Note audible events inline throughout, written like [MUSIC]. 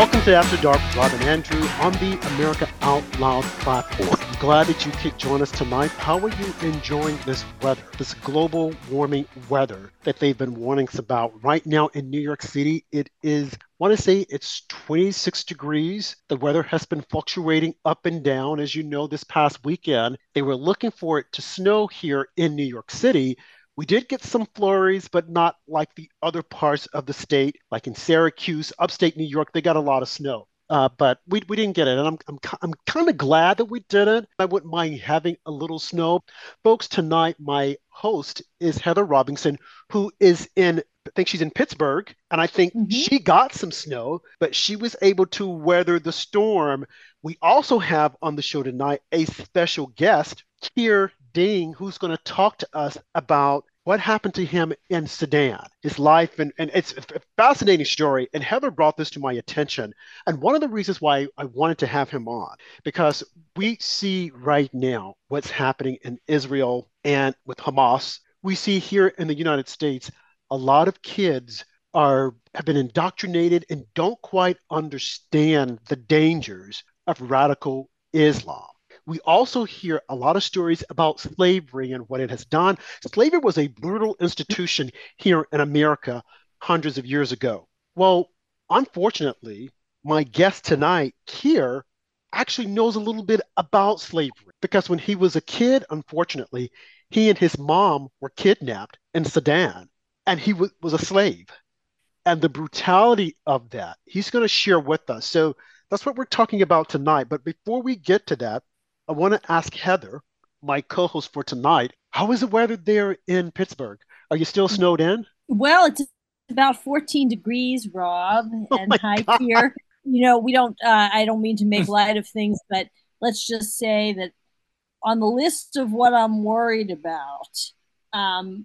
Welcome to After Dark with Rob and Andrew on the America Out Loud platform. I'm glad that you could join us tonight. How are you enjoying this weather, this global warming weather that they've been warning us about? Right now in New York City, it is, I want to say it's 26 degrees. The weather has been fluctuating up and down. As you know, this past weekend, they were looking for it to snow here in New York City. We did get some flurries, but not like the other parts of the state, like in Syracuse, upstate New York. They got a lot of snow. Uh, but we, we didn't get it. And I'm, I'm, I'm kind of glad that we didn't. I wouldn't mind having a little snow. Folks, tonight, my host is Heather Robinson, who is in, I think she's in Pittsburgh. And I think mm-hmm. she got some snow, but she was able to weather the storm. We also have on the show tonight a special guest, Keer Deng, who's going to talk to us about what happened to him in Sudan, his life, and, and it's a fascinating story. And Heather brought this to my attention. And one of the reasons why I wanted to have him on, because we see right now what's happening in Israel and with Hamas. We see here in the United States a lot of kids are have been indoctrinated and don't quite understand the dangers of radical Islam. We also hear a lot of stories about slavery and what it has done. Slavery was a brutal institution here in America hundreds of years ago. Well, unfortunately, my guest tonight here actually knows a little bit about slavery because when he was a kid, unfortunately, he and his mom were kidnapped in Sudan and he w- was a slave. And the brutality of that, he's going to share with us. So that's what we're talking about tonight. But before we get to that, I want to ask Heather, my co host for tonight, how is the weather there in Pittsburgh? Are you still snowed in? Well, it's about 14 degrees, Rob, oh and high here. You know, we don't, uh, I don't mean to make light of things, but let's just say that on the list of what I'm worried about, um,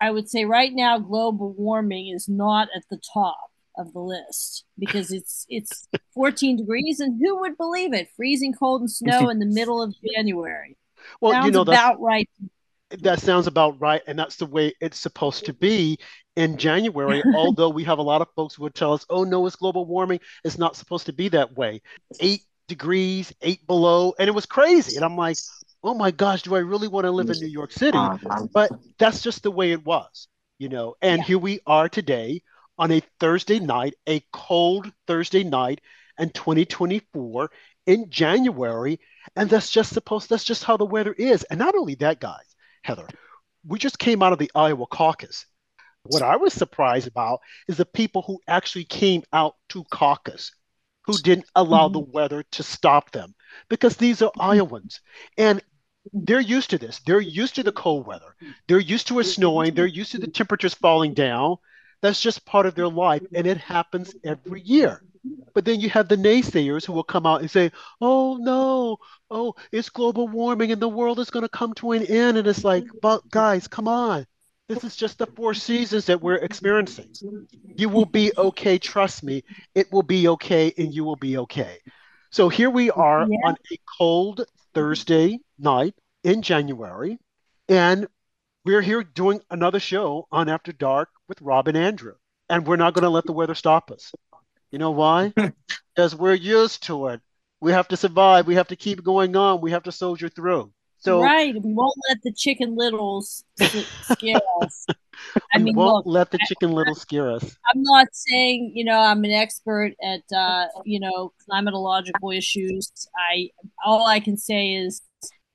I would say right now global warming is not at the top of the list because it's it's 14 degrees and who would believe it? Freezing cold and snow in the [LAUGHS] middle of january. Well sounds you know about right. That sounds about right and that's the way it's supposed to be in january [LAUGHS] although we have a lot of folks who would tell us oh no it's global warming. It's not supposed to be that way. Eight degrees eight below and it was crazy and i'm like oh my gosh do i really want to live in new york city? But that's just the way it was you know and yeah. here we are today on a Thursday night, a cold Thursday night in 2024 in January. And that's just supposed, that's just how the weather is. And not only that, guys, Heather, we just came out of the Iowa caucus. What I was surprised about is the people who actually came out to caucus, who didn't allow mm-hmm. the weather to stop them, because these are mm-hmm. Iowans. And they're used to this. They're used to the cold weather. They're used to it snowing. They're used to the temperatures falling down. That's just part of their life, and it happens every year. But then you have the naysayers who will come out and say, "Oh no, oh it's global warming and the world is going to come to an end." And it's like, "But guys, come on, this is just the four seasons that we're experiencing. You will be okay. Trust me, it will be okay, and you will be okay." So here we are yeah. on a cold Thursday night in January, and we're here doing another show on After Dark with Rob and Andrew, and we're not going to let the weather stop us. You know why? [LAUGHS] because we're used to it. We have to survive. We have to keep going on. We have to soldier through. So right, we won't let the chicken littles scare [LAUGHS] us. I mean, won't look, let the chicken I, little scare us. I'm not saying you know I'm an expert at uh, you know climatological issues. I all I can say is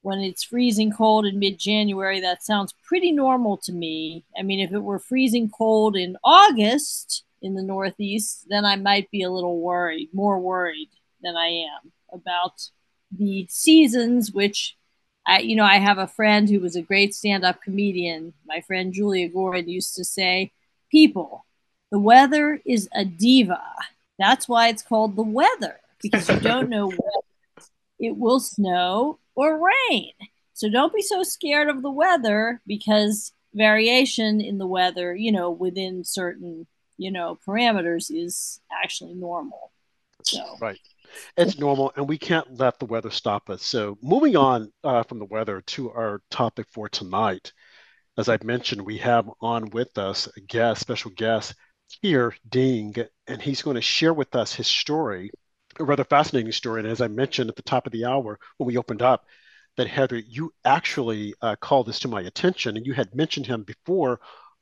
when it's freezing cold in mid January, that sounds pretty normal to me. I mean, if it were freezing cold in August in the Northeast, then I might be a little worried, more worried than I am about the seasons, which I, you know, I have a friend who was a great stand up comedian. My friend Julia Gordon used to say, People, the weather is a diva. That's why it's called the weather, because you don't know [LAUGHS] when it will snow or rain. So don't be so scared of the weather because variation in the weather, you know, within certain, you know, parameters is actually normal. So Right. It's normal, and we can't let the weather stop us. So, moving on uh, from the weather to our topic for tonight, as I've mentioned, we have on with us a guest, special guest, here, Deng, and he's going to share with us his story, a rather fascinating story. And as I mentioned at the top of the hour when we opened up, that Heather, you actually uh, called this to my attention, and you had mentioned him before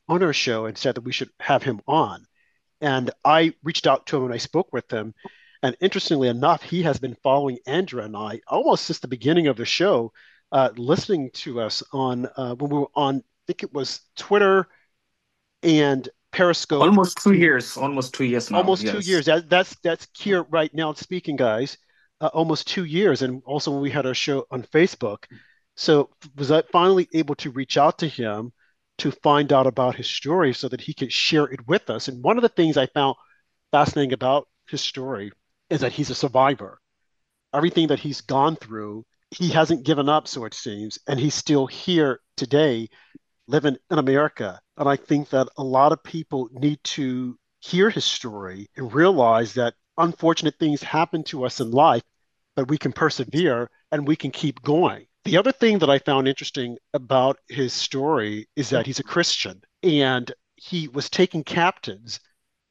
on our show and said that we should have him on. And I reached out to him and I spoke with him. And interestingly enough, he has been following Andrea and I almost since the beginning of the show, uh, listening to us on uh, when we were on, I think it was Twitter and Periscope. Almost two years. Almost two years now. Almost yes. two years. That, that's that's Keer right now speaking, guys. Uh, almost two years, and also when we had our show on Facebook. So was I finally able to reach out to him to find out about his story so that he could share it with us. And one of the things I found fascinating about his story is that he's a survivor. Everything that he's gone through, he hasn't given up, so it seems, and he's still here today living in America. And I think that a lot of people need to hear his story and realize that unfortunate things happen to us in life, but we can persevere and we can keep going. The other thing that I found interesting about his story is that he's a Christian and he was taken captives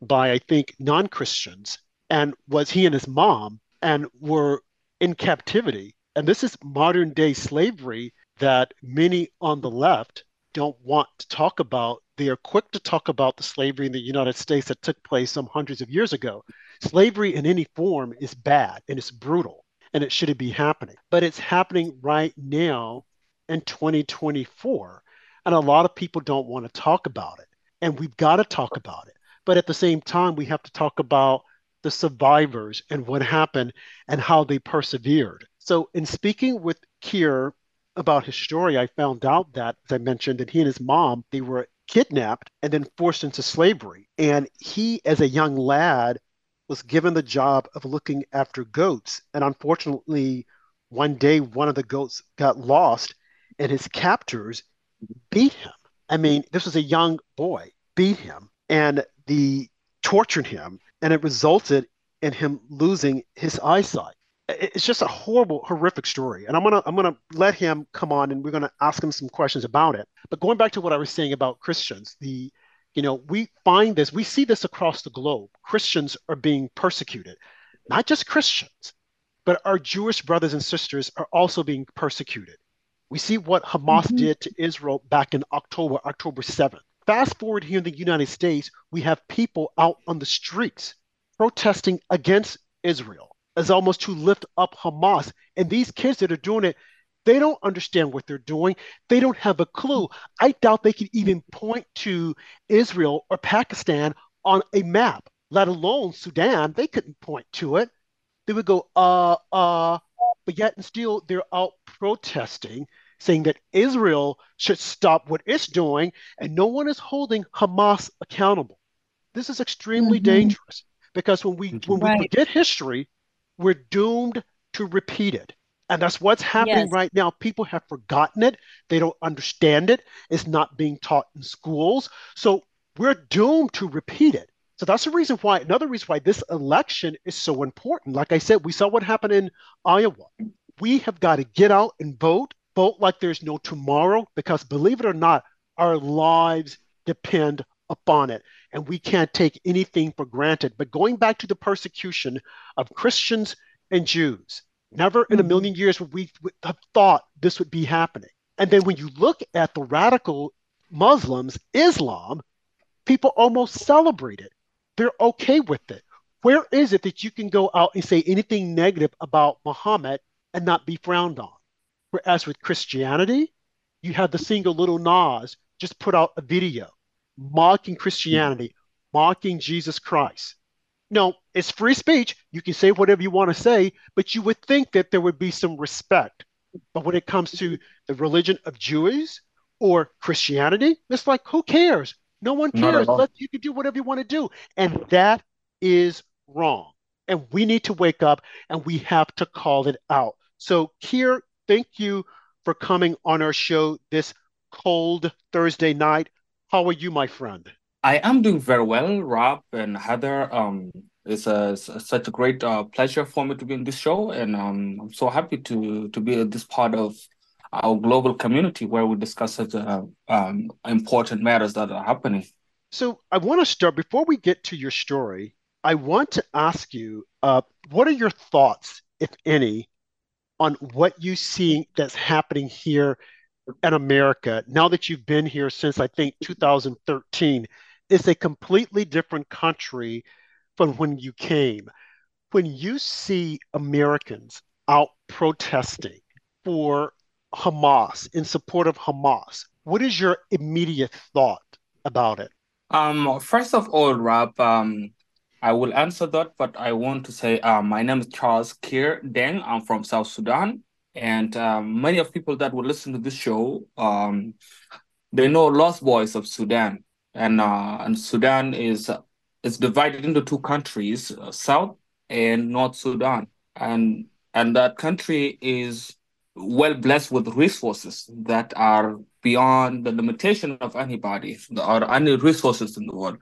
by, I think, non Christians. And was he and his mom and were in captivity. And this is modern day slavery that many on the left don't want to talk about. They are quick to talk about the slavery in the United States that took place some hundreds of years ago. Slavery in any form is bad and it's brutal and it shouldn't be happening. But it's happening right now in 2024. And a lot of people don't want to talk about it. And we've got to talk about it. But at the same time, we have to talk about the survivors and what happened and how they persevered. So, in speaking with Keer about his story, I found out that, as I mentioned, that he and his mom, they were kidnapped and then forced into slavery. And he, as a young lad, was given the job of looking after goats. And unfortunately, one day one of the goats got lost and his captors beat him. I mean, this was a young boy, beat him, and the tortured him, and it resulted in him losing his eyesight it's just a horrible, horrific story. And I'm gonna I'm gonna let him come on and we're gonna ask him some questions about it. But going back to what I was saying about Christians, the you know, we find this, we see this across the globe. Christians are being persecuted. Not just Christians, but our Jewish brothers and sisters are also being persecuted. We see what Hamas mm-hmm. did to Israel back in October, October 7th. Fast forward here in the United States, we have people out on the streets protesting against Israel is almost to lift up Hamas. And these kids that are doing it, they don't understand what they're doing. They don't have a clue. I doubt they can even point to Israel or Pakistan on a map, let alone Sudan. They couldn't point to it. They would go, uh, uh, but yet and still they're out protesting, saying that Israel should stop what it's doing, and no one is holding Hamas accountable. This is extremely mm-hmm. dangerous because when we when right. we forget history, we're doomed to repeat it. And that's what's happening yes. right now. People have forgotten it. They don't understand it. It's not being taught in schools. So we're doomed to repeat it. So that's the reason why, another reason why this election is so important. Like I said, we saw what happened in Iowa. We have got to get out and vote, vote like there's no tomorrow, because believe it or not, our lives depend upon it and we can't take anything for granted. But going back to the persecution of Christians and Jews, never in a mm-hmm. million years would we have thought this would be happening. And then when you look at the radical Muslims, Islam, people almost celebrate it. They're okay with it. Where is it that you can go out and say anything negative about Muhammad and not be frowned on? Whereas with Christianity, you have the single Lil Nas just put out a video mocking Christianity, mocking Jesus Christ. No, it's free speech. You can say whatever you want to say, but you would think that there would be some respect. But when it comes to the religion of Jews or Christianity, it's like, who cares? No one cares. Let, you can do whatever you want to do. And that is wrong. And we need to wake up and we have to call it out. So, Keer, thank you for coming on our show this cold Thursday night. How are you, my friend? I am doing very well, Rob and Heather. Um, it's, a, it's such a great uh, pleasure for me to be in this show, and um, I'm so happy to to be at this part of our global community where we discuss such uh, um, important matters that are happening. So I want to start before we get to your story. I want to ask you, uh, what are your thoughts, if any, on what you see that's happening here in America now that you've been here since I think 2013? It's a completely different country from when you came. When you see Americans out protesting for Hamas, in support of Hamas, what is your immediate thought about it? Um, first of all, Rob, um, I will answer that, but I want to say uh, my name is Charles Keer Deng. I'm from South Sudan, and um, many of people that will listen to this show, um, they know Lost Boys of Sudan, and uh, and Sudan is is divided into two countries, uh, South and North Sudan, and and that country is well blessed with resources that are beyond the limitation of anybody or any resources in the world.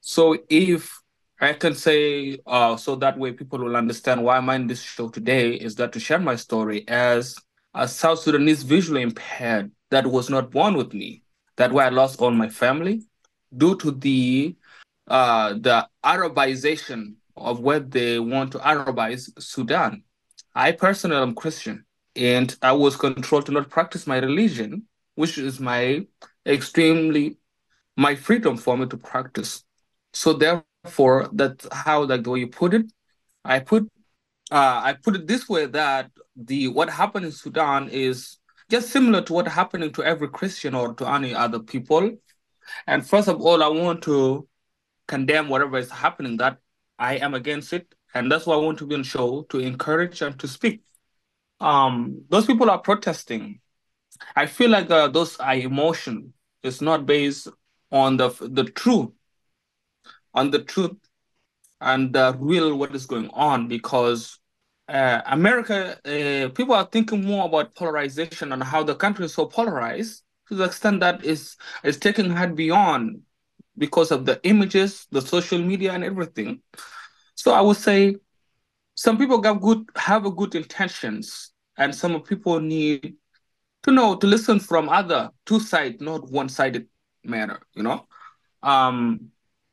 So if I can say, uh, so that way people will understand why I'm in this show today, is that to share my story as a South Sudanese visually impaired that was not born with me. That way I lost all my family due to the uh, the Arabization of where they want to Arabize Sudan. I personally am Christian, and I was controlled to not practice my religion, which is my extremely my freedom for me to practice. So therefore for that how like the way you put it i put uh i put it this way that the what happened in sudan is just similar to what happening to every christian or to any other people. And first of all i want to condemn whatever is happening that i am against it. And that's why i want to be on show to encourage and to speak. Um those people are protesting. I feel like uh, those are emotion. It's not based on the the truth on the truth and the real what is going on because uh, America, uh, people are thinking more about polarization and how the country is so polarized to the extent that is is taking head beyond because of the images, the social media, and everything. So I would say some people have good have a good intentions, and some people need to know to listen from other two side, not one sided manner. You know, um,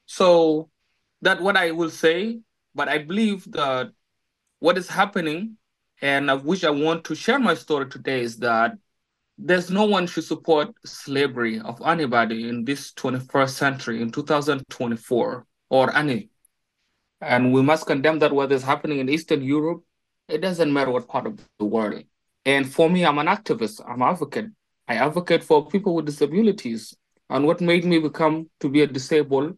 so that what I will say, but I believe that what is happening, and of which I want to share my story today, is that there's no one should support slavery of anybody in this 21st century, in 2024, or any. And we must condemn that what is happening in Eastern Europe, it doesn't matter what part of the world. And for me, I'm an activist, I'm an advocate. I advocate for people with disabilities. And what made me become to be a disabled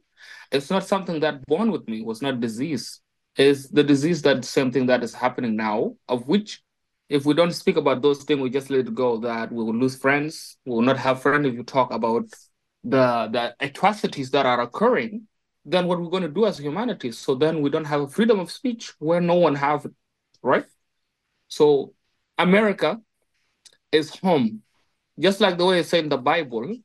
it's not something that born with me, it was not disease. Is the disease that same thing that is happening now, of which if we don't speak about those things, we just let it go, that we will lose friends, we will not have friends if you talk about the the atrocities that are occurring, then what we're going to do as humanity. So then we don't have freedom of speech where no one have it, right? So America is home. Just like the way it's said in the Bible,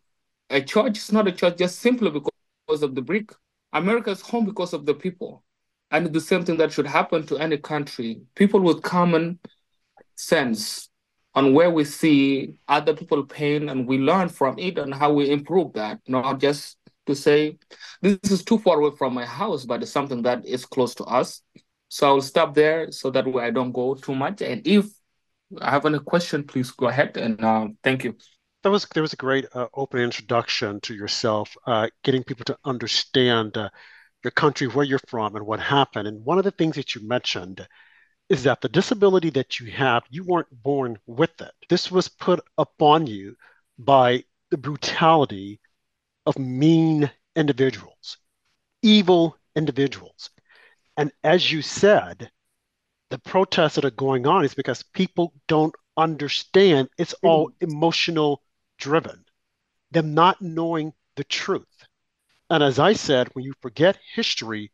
a church is not a church just simply because of the brick. America is home because of the people. And the same thing that should happen to any country. People with common sense on where we see other people pain and we learn from it and how we improve that, not just to say, this is too far away from my house, but it's something that is close to us. So I'll stop there so that way I don't go too much. And if I have any question, please go ahead and uh, thank you that was there was a great uh, open introduction to yourself, uh, getting people to understand uh, your country, where you're from, and what happened. And one of the things that you mentioned is that the disability that you have, you weren't born with it. This was put upon you by the brutality of mean individuals, evil individuals. And as you said, the protests that are going on is because people don't understand it's all emotional driven, them not knowing the truth. And as I said, when you forget history,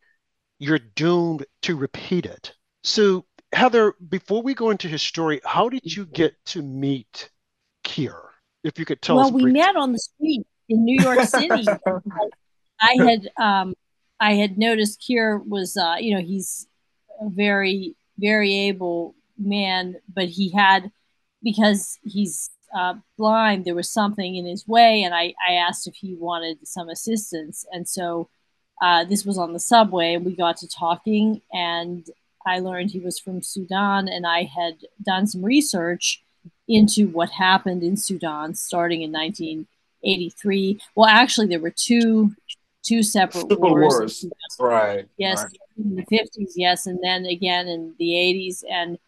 you're doomed to repeat it. So, Heather, before we go into his story, how did you get to meet Keer? If you could tell well, us. Well, we met on the street in New York [LAUGHS] City. I had um, I had noticed Keer was, uh, you know, he's a very very able man, but he had because he's uh, blind, there was something in his way, and I, I asked if he wanted some assistance. And so uh, this was on the subway, and we got to talking, and I learned he was from Sudan, and I had done some research into what happened in Sudan starting in 1983. Well, actually, there were two two separate Civil wars. wars. Right. Yes, right. in the 50s, yes, and then again in the 80s, and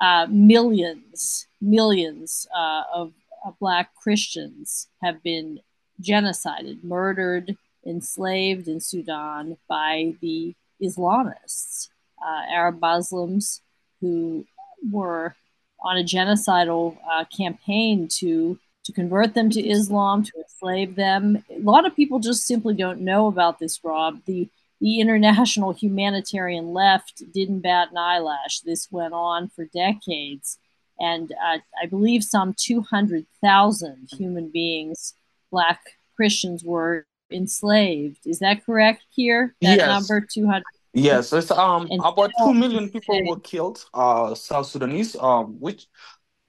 uh, millions, millions uh, of, Black Christians have been genocided, murdered, enslaved in Sudan by the Islamists, uh, Arab Muslims who were on a genocidal uh, campaign to to convert them to Islam, to enslave them. A lot of people just simply don't know about this, Rob. The the international humanitarian left didn't bat an eyelash. This went on for decades, and uh, I believe some 200,000 human beings, Black Christians, were enslaved. Is that correct here? That Yes. number 200. Yes, it's um And about two million people were killed, uh, South Sudanese, um, which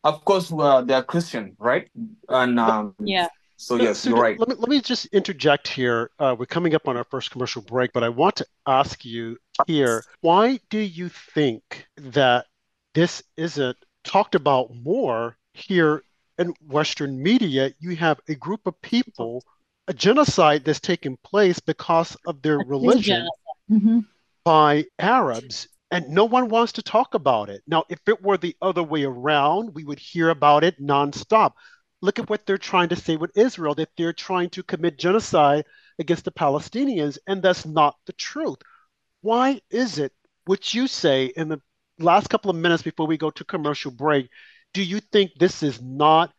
of course were they're Christian, right? And um, Yeah. so yes, so you're right. Let me, let me just interject here. Uh, we're coming up on our first commercial break, but I want to ask you here why do you think that this isn't talked about more here in Western media? You have a group of people, a genocide that's taking place because of their religion hmm by Arabs, and no one wants to talk about it. Now, if it were the other way around, we would hear about it nonstop. Look at what they're trying to say with Israel, that they're trying to commit genocide against the Palestinians, and that's not the truth. Why is it, what you say in the last couple of minutes before we go to commercial break, do you think this is not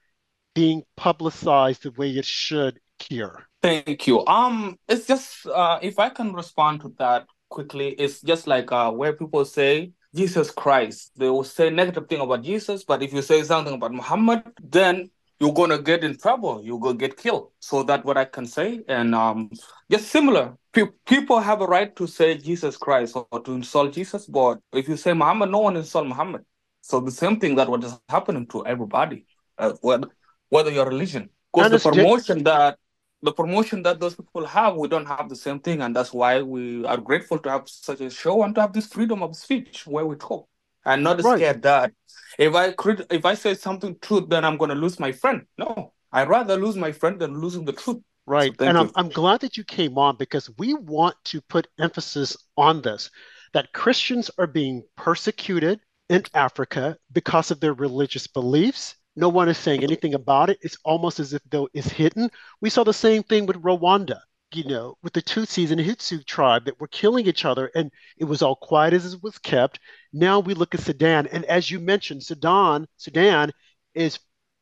being publicized the way it should here? Thank you. Um, it's just uh, if I can respond to that quickly, it's just like uh, where people say Jesus Christ, they will say negative thing about Jesus, but if you say something about Muhammad, then you're gonna get in trouble. You're gonna get killed. So that's what I can say. And um, just similar, Pe- people have a right to say Jesus Christ or to insult Jesus, but if you say Muhammad, no one insult Muhammad. So the same thing that what is happening to everybody, uh, whether whether your religion, because the promotion that the promotion that those people have, we don't have the same thing, and that's why we are grateful to have such a show and to have this freedom of speech where we talk, and not Right. scared that if I crit- if I say something truth, then I'm going to lose my friend. No, I'd rather lose my friend than losing the truth. Right. thank and I'm. I'm glad that you came on because we want to put emphasis on this that Christians are being persecuted in Africa because of their religious beliefs. No one is saying anything about it. It's almost as if though it's hidden. We saw the same thing with Rwanda, you know, with the Tutsis and Hutu tribe that were killing each other, and it was all quiet as it was kept. Now we look at Sudan, and as you mentioned, Sudan, Sudan is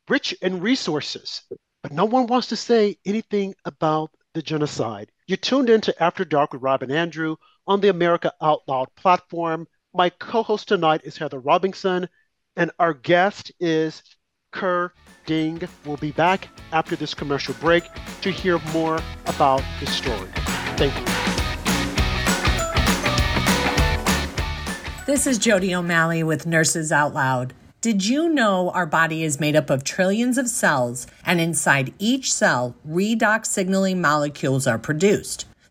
rich in resources, but no one wants to say anything about the genocide. You're tuned into After Dark with Rob and Andrew on the America Out Loud platform. My co host tonight is Heather Robinson, and our guest is Keer Deng. We'll be back after this commercial break to hear more about his story. Thank you. This is Jody O'Malley with Nurses Out Loud. Did you know our body is made up of trillions of cells, and inside each cell, redox signaling molecules are produced?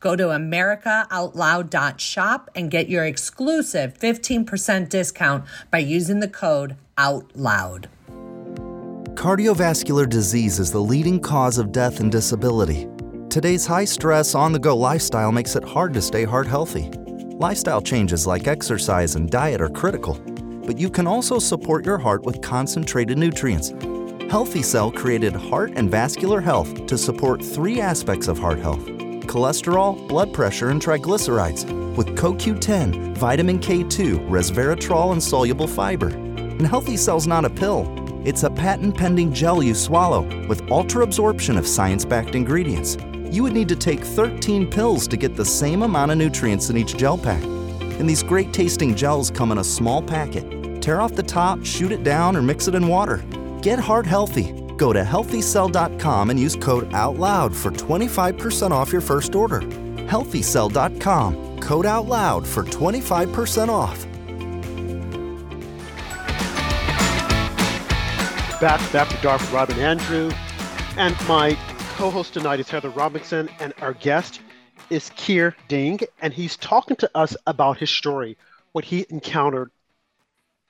Go to AmericaOutloud.shop and get your exclusive 15% discount by using the code OUTLOUD. Cardiovascular disease is the leading cause of death and disability. Today's high stress, on the go lifestyle makes it hard to stay heart healthy. Lifestyle changes like exercise and diet are critical, but you can also support your heart with concentrated nutrients. Healthy Cell created Heart and Vascular Health to support three aspects of heart health cholesterol, blood pressure, and triglycerides with CoQ10, vitamin K2, resveratrol, and soluble fiber. And Healthy Cell's not a pill. It's a patent pending gel you swallow with ultra absorption of science backed ingredients. You would need to take 13 pills to get the same amount of nutrients in each gel pack. And these great tasting gels come in a small packet. Tear off the top, shoot it down, or mix it in water. Get heart healthy. Go to healthycell.com and use code OUTLOUD for 25% off your first order. Healthycell.com, code OUTLOUD for 25% off. Back after dark with Rob and Andrew. And my co host tonight is Heather Robinson, and our guest is Keer Deng, and he's talking to us about his story, what he encountered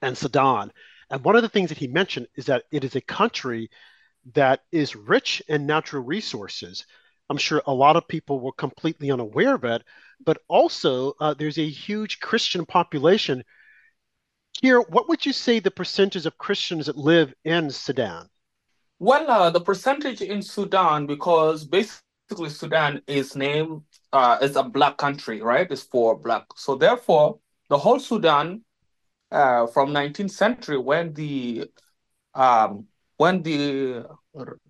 in Sudan. And one of the things that he mentioned is that it is a country that is rich in natural resources. I'm sure a lot of people were completely unaware of it, but also uh, there's a huge Christian population. Here, what would you say the percentage of Christians that live in Sudan? Well, uh, the percentage in Sudan, because basically Sudan is named uh, as a black country, right? It's for black. So therefore, the whole Sudan uh, from 19th century when the um, when the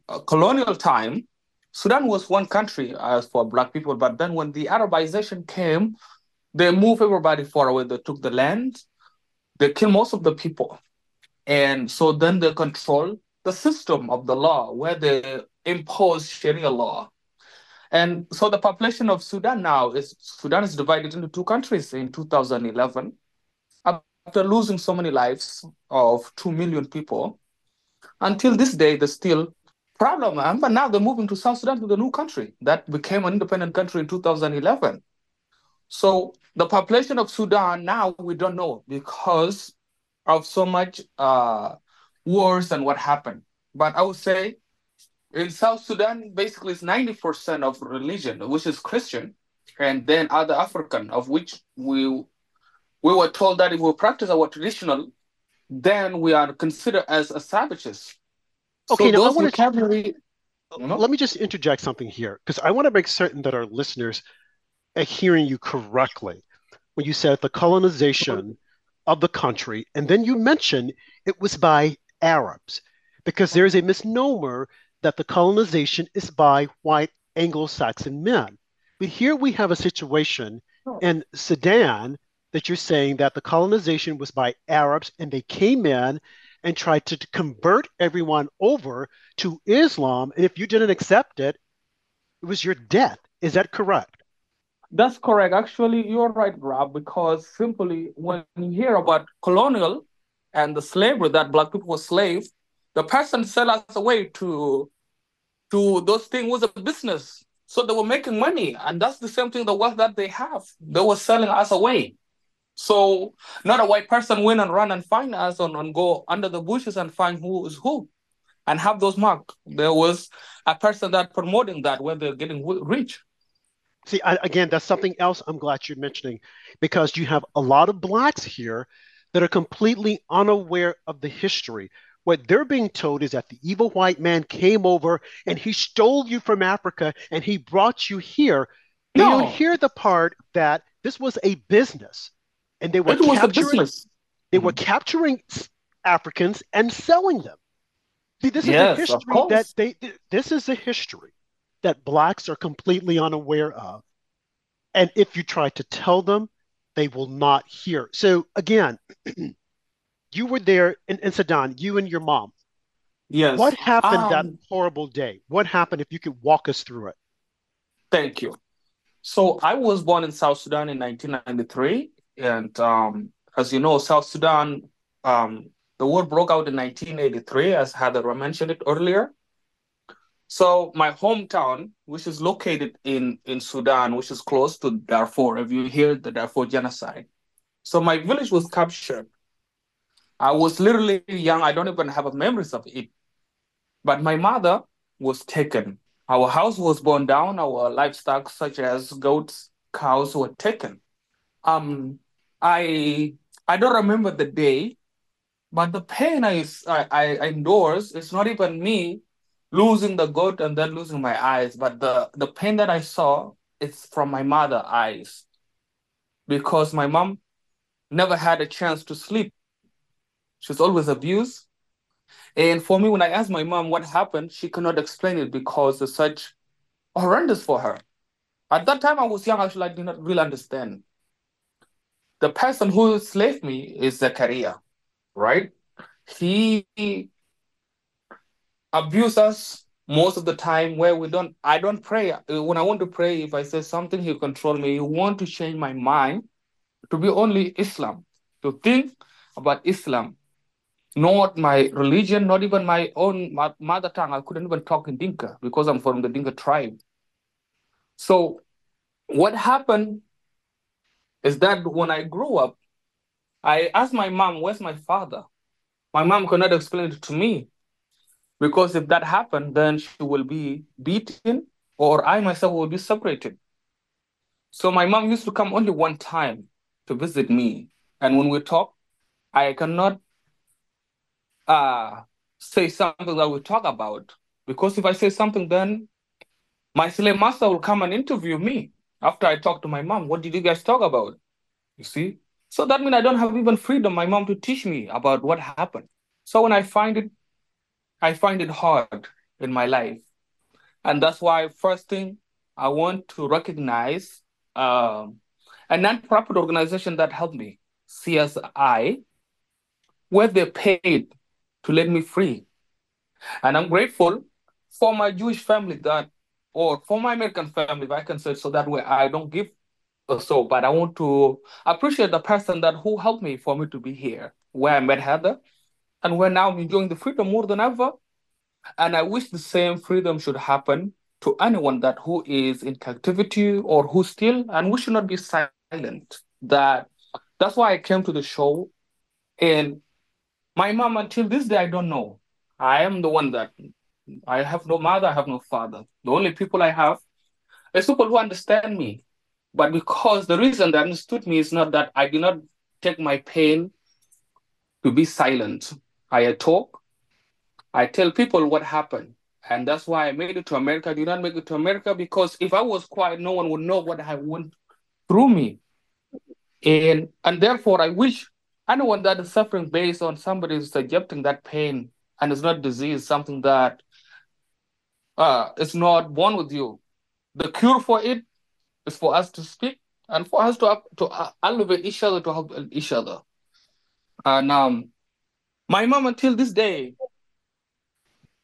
uh, colonial time, Sudan was one country as for black people, but then when the Arabization came, they moved everybody far away. They took the land, they killed most of the people, and so then they control the system of the law where they impose Sharia law. And so the population of Sudan now is Sudan is divided into two countries in 2011 after losing so many lives of 2 million people, until this day, there's still problem. But now they're moving to South Sudan to the new country that became an independent country in 2011. So the population of Sudan now we don't know because of so much uh, wars and what happened. But I would say in South Sudan, basically it's 90% of religion, which is Christian, and then other African, of which we we were told that if we practice our traditional, then we are considered as a savages. Okay, so now I want vocabulary, to, you know? let me just interject something here because I want to make certain that our listeners are hearing you correctly when you said the colonization of the country, and then you mentioned it was by Arabs because there is a misnomer that the colonization is by white Anglo-Saxon men. But here we have a situation oh. in Sudan that you're saying that the colonization was by Arabs and they came in and tried to convert everyone over to Islam. And if you didn't accept it, it was your death. Is that correct? That's correct. Actually, you're right, Rob, because simply when you hear about colonial and the slavery that black people were slaves, the person sell us away to to those things was a business. So they were making money. And that's the same thing, the wealth that they have. They were selling us away. So not a white person win and run and find us and, and go under the bushes and find who is who and have those marks. There was a person that promoting that when they're getting rich. See, I, again, that's something else I'm glad you're mentioning because you have a lot of blacks here that are completely unaware of the history. What they're being told is that the evil white man came over and he stole you from Africa and he brought you here. They no. don't hear the part that this was a business and they were capturing, they were capturing Africans and selling them. See, this yes, is a history that they. This is a history that blacks are completely unaware of, and if you try to tell them, they will not hear. So again, [CLEARS THROAT] you were there in, in Sudan. You and your mom. Yes. What happened um, that horrible day? What happened? If you could walk us through it. Thank you. So I was born in South Sudan in 1993 and um, as you know, South Sudan, um, the war broke out in 1983, as Heather mentioned it earlier. So my hometown, which is located in, in Sudan, which is close to Darfur, if you hear the Darfur genocide. So my village was captured. I was literally young. I don't even have memories of it. But my mother was taken. Our house was burned down. Our livestock, such as goats, cows, were taken. Um, I I don't remember the day, but the pain I I, I endorse is not even me losing the goat and then losing my eyes, but the the pain that I saw is from my mother eyes, because my mom never had a chance to sleep. She's always abused. And for me, when I asked my mom what happened, she could not explain it because it's such horrendous for her. At that time, I was young, actually, I did not really understand. The person who enslaved me is Zachariah, right? He abused us most of the time where we don't, I don't pray. Uh, when I want to pray, if I say something, he control me. He want to change my mind to be only Islam, to think about Islam, not my religion, not even my own mother tongue. I couldn't even talk in Dinka because I'm from the Dinka tribe. So what happened is that when I grew up, I asked my mom, where's my father? My mom could not explain it to me because if that happened, then she will be beaten or I myself will be separated. So my mom used to come only one time to visit me. And when we talk, I cannot uh, say something that we talk about because if I say something, then my slave master will come and interview me after I talk to my mom. What did you guys talk about? You see? So that means I don't have even freedom, my mom to teach me about what happened. So when I find it, I find it hard in my life. And that's why first thing I want to recognize um, a non-profit organization that helped me, CSI, where they paid to let me free. And I'm grateful for my Jewish family that, or for my American family, if I can say so that way I don't give a so, but I want to appreciate the person that who helped me for me to be here, where I met Heather, and where now I'm enjoying the freedom more than ever. And I wish the same freedom should happen to anyone that who is in captivity or who still, and we should not be silent silent. That that's why I came to the show. And my mom, until this day, I don't know. I am the one that I have no mother, I have no father. The only people I have is people who understand me. But because the reason they understood me is not that I did not take my pain to be silent. I talk, I tell people what happened. And that's why I made it to America. I did not make it to America because if I was quiet, no one would know what I went through me. And and therefore I wish anyone that is suffering based on somebody is subjecting that pain and it's not disease, something that uh is not born with you. The cure for it is for us to speak and for us to to elevate each other to help each other. And um, my mom until this day,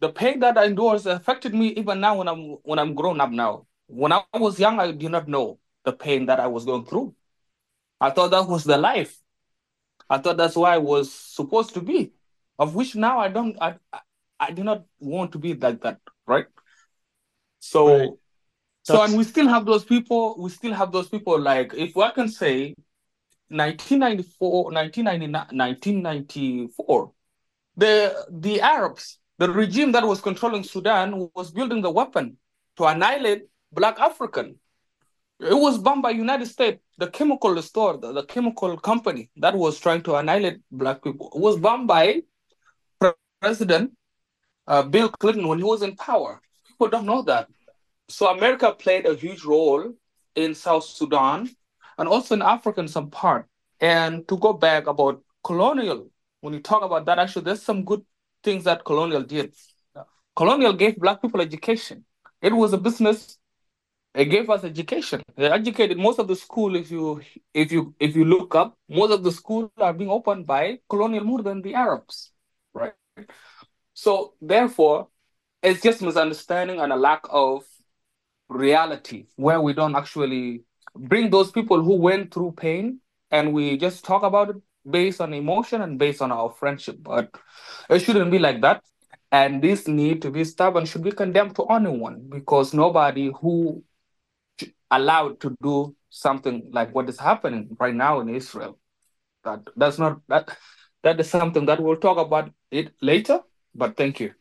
the pain that I endure affected me even now when I'm when I'm grown up now. When I was young, I did not know the pain that I was going through. I thought that was the life. I thought that's why I was supposed to be, of which now I don't, I, I do not want to be like that, right? So, right. so, and we still have those people, we still have those people, like, if I can say, 1994, 1994, the, the Arabs, the regime that was controlling Sudan was building the weapon to annihilate Black African. It was bombed by United States. The chemical store, the, the chemical company that was trying to annihilate black people, It was bombed by President uh, Bill Clinton when he was in power. People don't know that. So America played a huge role in South Sudan and also in Africa in some part. And to go back about colonial, when you talk about that, actually, there's some good things that colonial did. Colonial gave black people education. It was a business It gave us education. They educated most of the school. If you if you if you look up, most of the schools are being opened by colonial more than the Arabs, right? So therefore, it's just misunderstanding and a lack of reality where we don't actually bring those people who went through pain and we just talk about it based on emotion and based on our friendship. But it shouldn't be like that. And this need to be stopped and should be condemned to anyone because nobody who allowed to do something like what is happening right now in Israel. That that's not that that is something that we'll talk about it later. But thank you.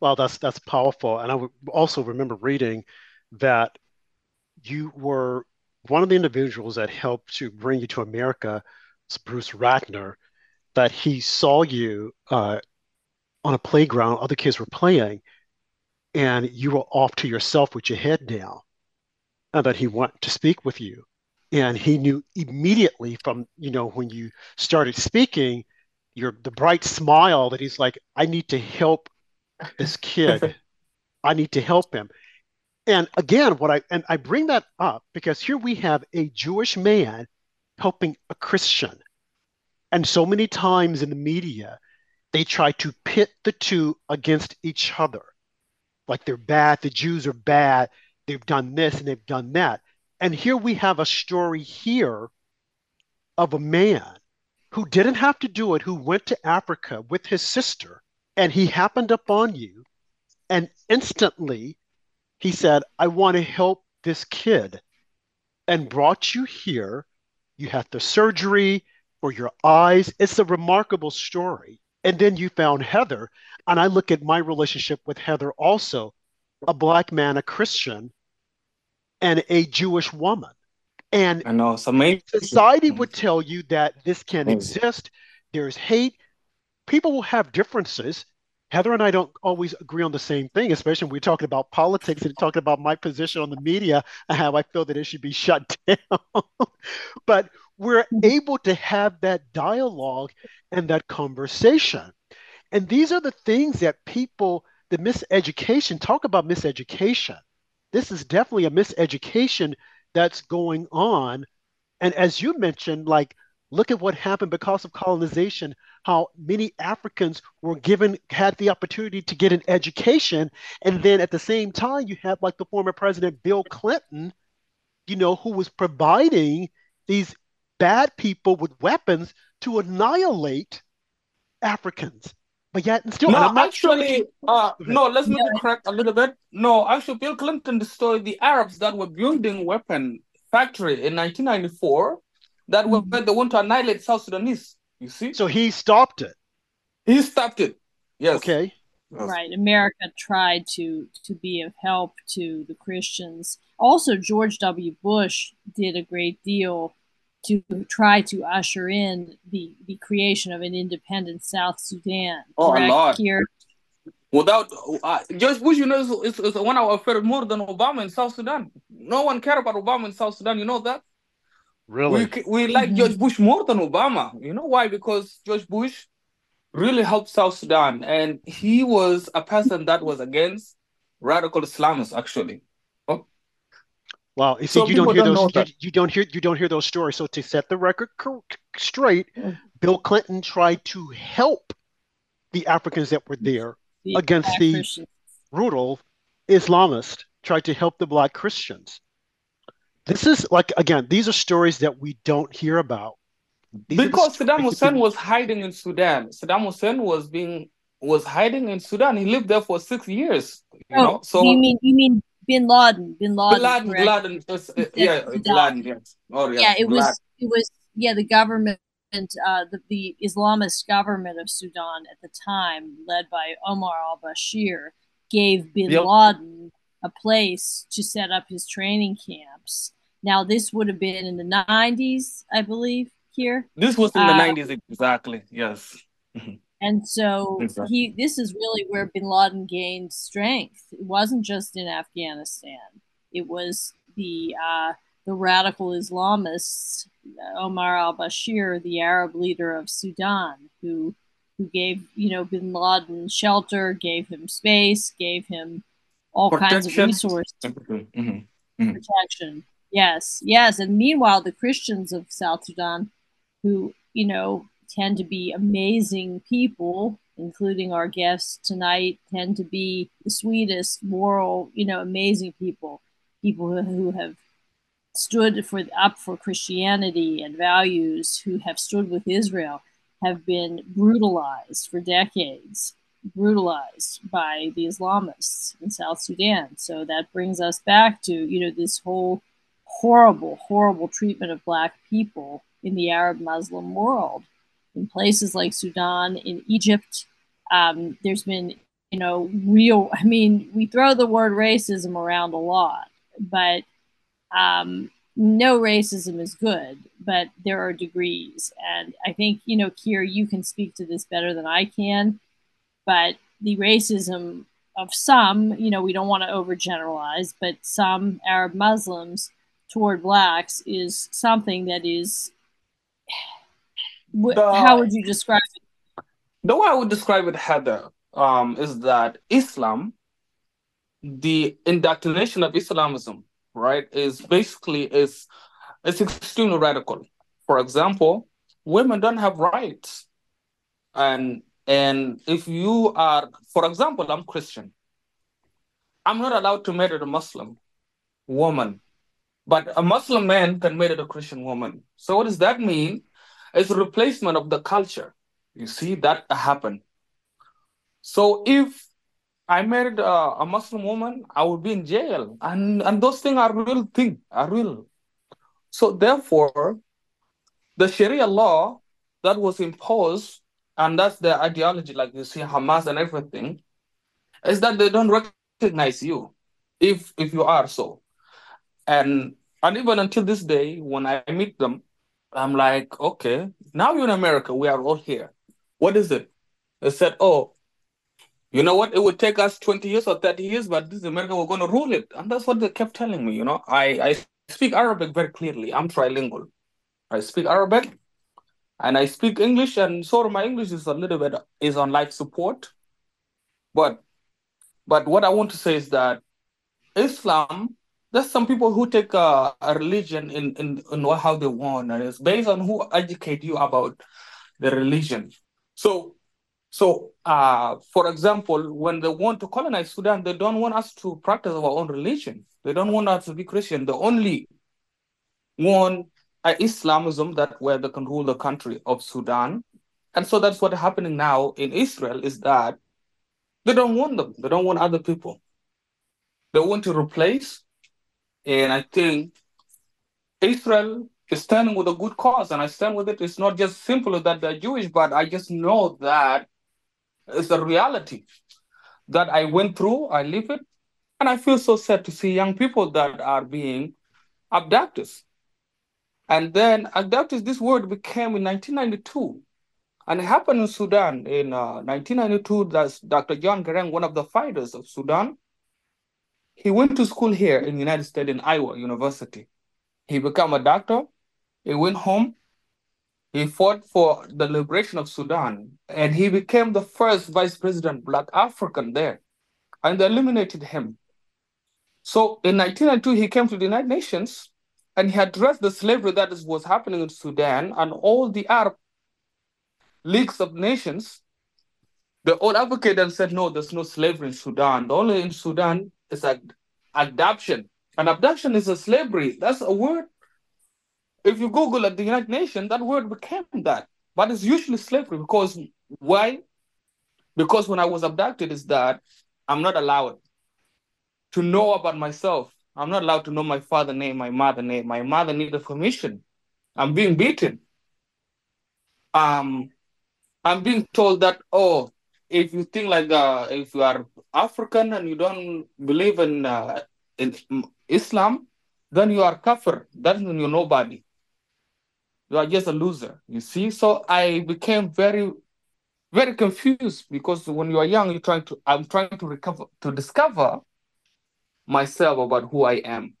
Well, that's that's powerful, and I also remember reading that you were one of the individuals that helped to bring you to America. Bruce Ratner, that he saw you uh, on a playground, other kids were playing, and you were off to yourself with your head down and that he wanted to speak with you. And he knew immediately from, you know, when you started speaking, your the bright smile that he's like, I need to help this kid. I need to help him. And again, what I and I bring that up because here we have a Jewish man helping a Christian. And so many times in the media, they try to pit the two against each other. Like they're bad, the Jews are bad, they've done this and they've done that. And here we have a story here of a man who didn't have to do it, who went to Africa with his sister, and he happened upon you, and instantly he said, I want to help this kid, and brought you here. You had the surgery for your eyes. It's a remarkable story. And then you found Heather. And I look at my relationship with Heather also a black man, a Christian, and a Jewish woman. And I know society would tell you that this can't exist. There's hate. People will have differences. Heather and I don't always agree on the same thing, especially when we're talking about politics and talking about my position on the media and how I feel that it should be [LAUGHS] shut down. [LAUGHS] but we're able to have that dialogue and that conversation. And these are the things that people, the miseducation, talk about miseducation. This is definitely a miseducation that's going on. And as you mentioned, like, look at what happened because of colonization, how many Africans were given, had the opportunity to get an education. And then at the same time, you have like the former president Bill Clinton, you know, who was providing these bad people with weapons to annihilate Africans. But yet, and still, no, actually, uh, no, let's make it correct a little bit. No, actually, Bill Clinton destroyed the Arabs that were building weapon factory in 1994 that mm-hmm. were the one to annihilate South Sudanese. You see? So he stopped it. He stopped it. Yes. Okay. Right. America tried to to be of help to the Christians. Also, George W. Bush did a great deal to try to usher in the, the creation of an independent South Sudan. Oh, a lot. Here. Without uh, George Bush, you know, is, is, is one of our more than Obama in South Sudan. No one cared about Obama in South Sudan. You know that? Really? We, we like mm-hmm. George Bush more than Obama. You know why? Because George Bush really helped South Sudan, and he was a person that was against radical Islamists, actually. Well, you see, you don't hear don't those. You, you, don't hear you don't hear those stories. So to set the record straight, Bill Clinton tried to help the Africans that were there the against the brutal Islamists. Tried to help the Black Christians. This is like again, these are stories that we don't hear about. These because Saddam Hussein was hiding in Sudan. Saddam Hussein was being was hiding in Sudan. He lived there for six years. You oh, know, so you mean you mean Bin Laden. Bin Laden. Bin Laden. Bin Laden. Uh, yeah, Bin Laden. Yes. Oh, yeah. Yeah, it was. It was. Yeah, the government, uh, the, the Islamist government of Sudan at the time, led by Omar al Bashir, gave Bin yep. Laden a place to set up his training camps. Now, this would have been in the 90s, I believe, here. This was in the uh, 90s, exactly. Yes. And so exactly. he this is really where bin Laden gained strength. It wasn't just in Afghanistan. It was the uh, the radical Islamists, Omar al-Bashir, the Arab leader of Sudan, who who gave you know bin Laden shelter, gave him space, gave him all protection. kinds of resources, mm-hmm. Mm-hmm. protection. Yes, yes. And meanwhile, the Christians of South Sudan, who you know tend to be amazing people, including our guests tonight, tend to be the sweetest, moral, you know, amazing people, people who, who have stood for up for Christianity and values, who have stood with Israel, have been brutalized for decades, brutalized by the Islamists in South Sudan. So that brings us back to, you know, this whole horrible, horrible treatment of black people in the Arab Muslim world in places like Sudan, in Egypt. Um, there's been, you know, real, I mean, we throw the word racism around a lot, but um, no racism is good, but there are degrees. And I think, you know, Keer, you can speak to this better than I can, but the racism of some, you know, we don't want to overgeneralize, but some Arab Muslims toward blacks is something that is the, how would you describe it? The way I would describe it, Heather, um, is that Islam, the indoctrination of Islamism, right, is basically is it's extremely radical. For example, women don't have rights, and and if you are, for example, I'm Christian, I'm not allowed to marry a Muslim woman, but a Muslim man can marry a Christian woman. So what does that mean? It's a replacement of the culture. You see that happen. So if I married a, a, Muslim woman, I would be in jail, and and those things are real thing, are real. So therefore, the Sharia law that was imposed, and that's the ideology, like you see Hamas and everything, is that they don't recognize you, if if you are so, and and even until this day, when I meet them, I'm like, okay, now you're in America, we are all here. What is it? They said, oh, you know what? It would take us 20 years or 30 years, but this America, we're going to rule it. And that's what they kept telling me. You know, I, I speak Arabic very clearly. I'm trilingual. I speak Arabic and I speak English, and so my English is a little bit is on life support. But but what I want to say is that Islam, there's some people who take a, religion in, in, in how they want, and it's based on who educate you about the religion. So so, uh, for example, when they want to colonize Sudan, they don't want us to practice our own religion. They don't want us to be Christian. They only want uh, Islamism that where they can rule the country of Sudan. And so that's what's happening now in Israel is that they don't want them. They don't want other people. They want to replace. And I think Israel is standing with a good cause, and I stand with it. It's not just simply that they're Jewish, but I just know that it's a reality that I went through, I live it, and I feel so sad to see young people that are being abducted. And then abducted, this word became in 1992. And it happened in Sudan in uh, 1992. That's Dr. John Garang, one of the fighters of Sudan. He went to school here in the United States in Iowa University. He became a doctor. He went home he fought for the liberation of Sudan, and he became the first vice president, black African there, and they eliminated him. So in 1992, he came to the United Nations, and he addressed the slavery that was happening in Sudan, and all the Arab leagues of nations, they all advocated and said, no, there's no slavery in Sudan. The only in Sudan is like adoption. And abduction is a slavery. That's a word if you Google at the United Nations, that word became that. But it's usually slavery because why? Because when I was abducted, is that I'm not allowed to know about myself. I'm not allowed to know my father name, my mother name. My mother needed permission. I'm being beaten. Um, I'm being told that oh, if you think like uh, if you are African and you don't believe in uh, in Islam, then you are kafir. Then you're nobody. You are just a loser. You see? So i became very very confused because when you are young you're trying to i'm trying to recover to discover myself about who i am.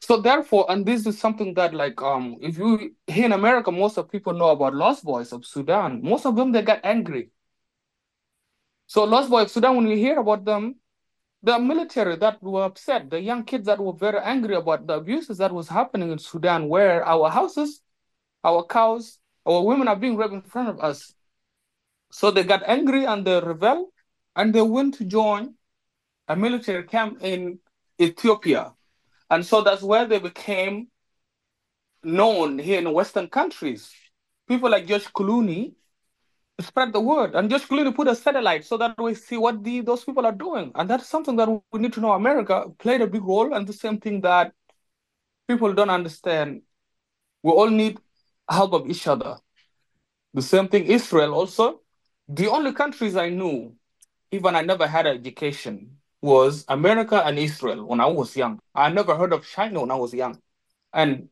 So therefore and this is something that like um if you here in america most of people know about lost boys of sudan. Most of them they got angry so lost boys of sudan when we hear about them the military that were upset the young kids that were very angry about the abuses that was happening in sudan where our houses our cows, our women are being raped in front of us. So they got angry and they rebelled and they went to join a military camp in Ethiopia. And so that's where they became known here in Western countries. People like George Clooney spread the word, and just Clooney put a satellite so that we see what the, those people are doing. And that's something that we need to know. America played a big role, and the same thing that people don't understand. We all need help of each other. The same thing, Israel also. The only countries I knew, even I never had education, was America and Israel when I was young. I never heard of China when I was young. And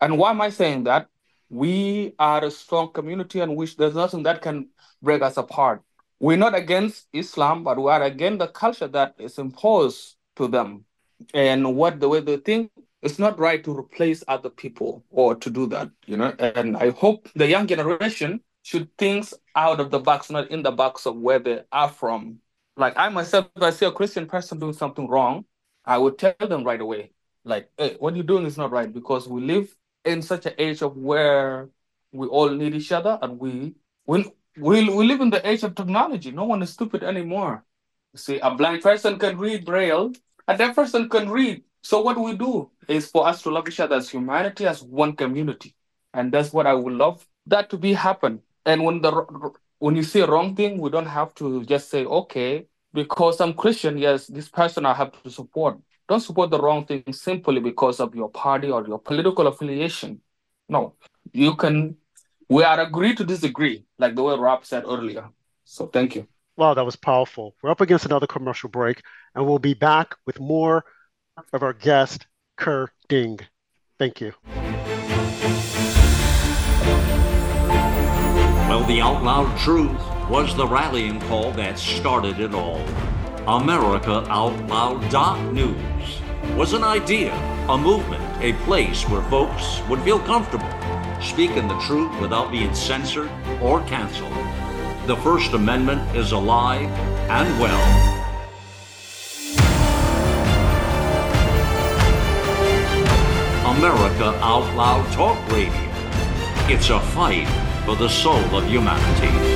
and why am I saying that? We are a strong community and which there's nothing that can break us apart. We're not against Islam, but we are against the culture that is imposed to them and what the way they think it's not right to replace other people or to do that, you know. And I hope the young generation should think out of the box, not in the box of where they are from. Like I myself, if I see a Christian person doing something wrong, I would tell them right away, like, hey, what you're doing is not right because we live in such an age of where we all need each other and we we, we, we live in the age of technology. No one is stupid anymore. See, a blind person can read Braille, a deaf person can read. So what we do is for us to love each other as humanity, as one community. And that's what I would love that to be happen. And when the when you see a wrong thing, we don't have to just say, okay, because I'm Christian, yes, this person I have to support. Don't support the wrong thing simply because of your party or your political affiliation. No, you can, we are agree to disagree, like the way Rob said earlier. So thank you. Wow, that was powerful. We're up against another commercial break, and we'll be back with more of our guest, Keer Deng. Thank you. Well, the out loud truth was the rallying call that started it all. America Out Loud News was an idea, a movement, a place where folks would feel comfortable speaking the truth without being censored or canceled. The First Amendment is alive and well. America Out Loud Talk Radio. It's a fight for the soul of humanity.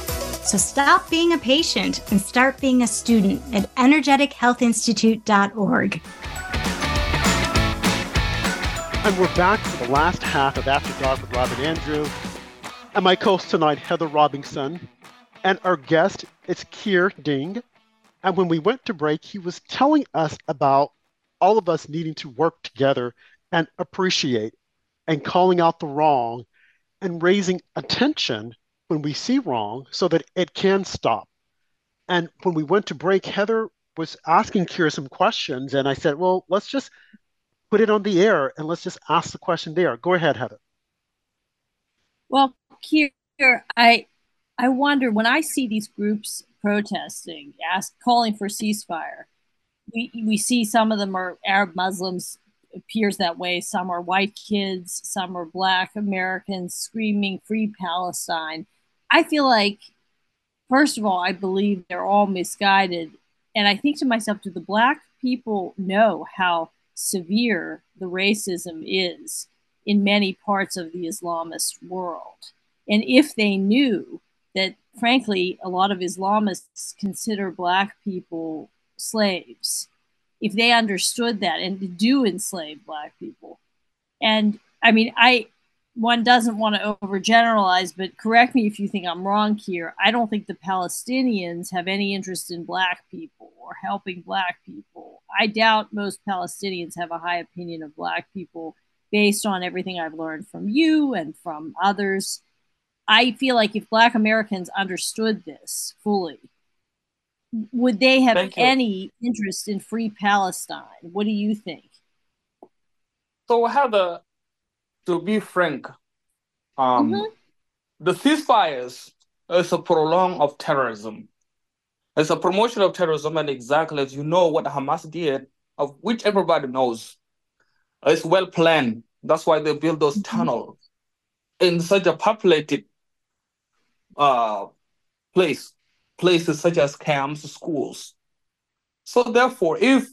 So stop being a patient and start being a student at energetichealthinstitute.org. And we're back for the last half of After Dark with Rob and Andrew. And my co host tonight, Heather Robinson. And our guest is Keer Deng. And when we went to break, he was telling us about all of us needing to work together and appreciate and calling out the wrong and raising attention when we see wrong so that it can stop. And when we went to break, Heather was asking Keer some questions, and I said, well, let's just put it on the air and let's just ask the question there. Go ahead, Heather. Well, Keer, I I wonder when I see these groups protesting, ask calling for ceasefire. We we see some of them are Arab Muslims appears that way. Some are white kids, some are black Americans screaming free Palestine. I feel like, first of all, I believe they're all misguided. And I think to myself, do the black people know how severe the racism is in many parts of the Islamist world? And if they knew that, frankly, a lot of Islamists consider black people slaves, if they understood that and do enslave black people, and I mean, I one doesn't want to overgeneralize, but correct me if you think I'm wrong here. I don't think the Palestinians have any interest in black people or helping black people. I doubt most Palestinians have a high opinion of black people based on everything I've learned from you and from others. I feel like if black Americans understood this fully, would they have any interest in free Palestine? What do you think? So, Heather, to be frank, um, mm-hmm. the ceasefires is a prolong of terrorism. It's a promotion of terrorism, and exactly as you know what Hamas did, of which everybody knows, it's well planned. That's why they build those mm-hmm. tunnels in such a populated uh, place, places such as camps, schools. So therefore, if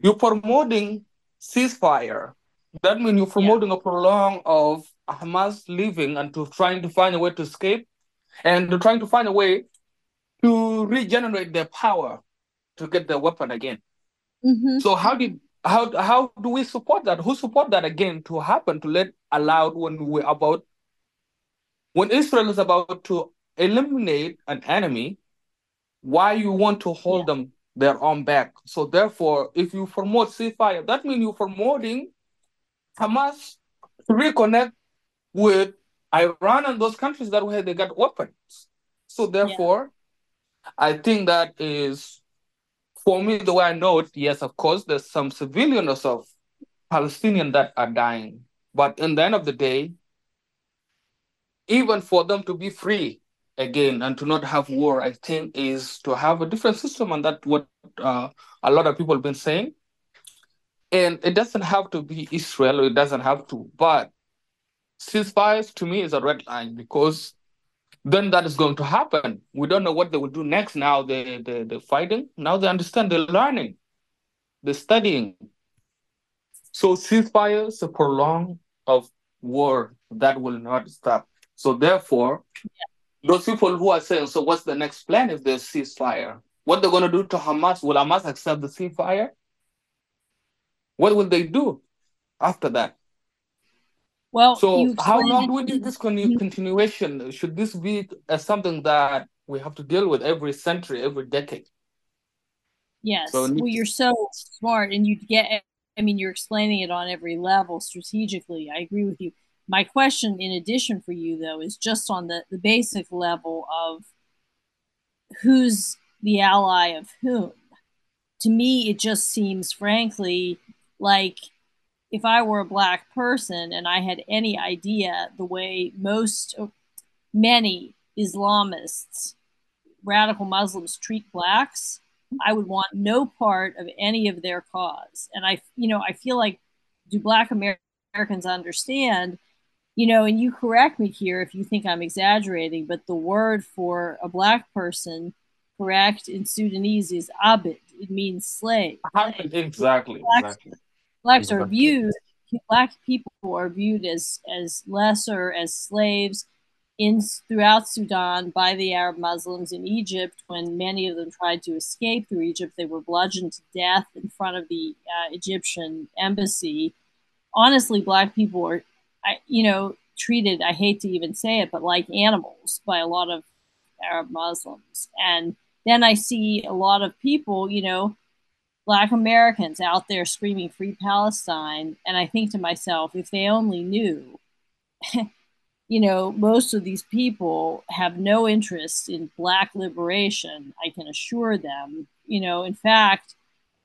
you're promoting ceasefire that means you're promoting yeah. a prolong of Hamas leaving and to trying to find a way to escape and to trying to find a way to regenerate their power to get their weapon again. Mm-hmm. So how did how how do we support that? Who support that again to happen to let allowed when we're about when Israel is about to eliminate an enemy, why you want to hold yeah. them their own back? So therefore, if you promote ceasefire, that means you're promoting Hamas to reconnect with Iran and those countries that where they got weapons. So therefore, yeah. I think that is for me the way I know it. Yes, of course, there's some civilians of Palestinian that are dying, but in the end of the day, even for them to be free again and to not have war, I think is to have a different system, and that's what uh, a lot of people have been saying. And it doesn't have to be Israel, it doesn't have to, but ceasefires to me is a red line because then that is going to happen. We don't know what they will do next. Now they they they're fighting. Now they understand. They're learning. They're studying. So ceasefire is a prolong of war that will not stop. So therefore, yeah. those people who are saying, so what's the next plan if there's ceasefire? What they're going to do to Hamas? Will Hamas accept the ceasefire? What will they do after that? Well, so how long do this continuation? Should this be uh, something that we have to deal with every century, every decade? Yes. So well, you're so smart, and you get. I mean, you're explaining it on every level strategically. I agree with you. My question, in addition for you though, is just on the, the basic level of who's the ally of whom. To me, it just seems, frankly, like if I were a black person and I had any idea the way most, uh, many Islamists, radical Muslims treat blacks, I would want no part of any of their cause. And I, you know, I feel like, do black Americans understand you know, and you correct me here if you think I'm exaggerating, but the word for a black person, correct, in Sudanese is abid. It means slave. Exactly. Exactly. Blacks are viewed, black people are viewed as as lesser, as slaves in throughout Sudan by the Arab Muslims in Egypt. When many of them tried to escape through Egypt, they were bludgeoned to death in front of the uh, Egyptian embassy. Honestly, black people are I, you know, treated, I hate to even say it, but like animals by a lot of Arab Muslims. And then I see a lot of people, you know, Black Americans out there screaming free Palestine. And I think to myself, if they only knew, [LAUGHS] you know, most of these people have no interest in Black liberation. I can assure them, you know, in fact,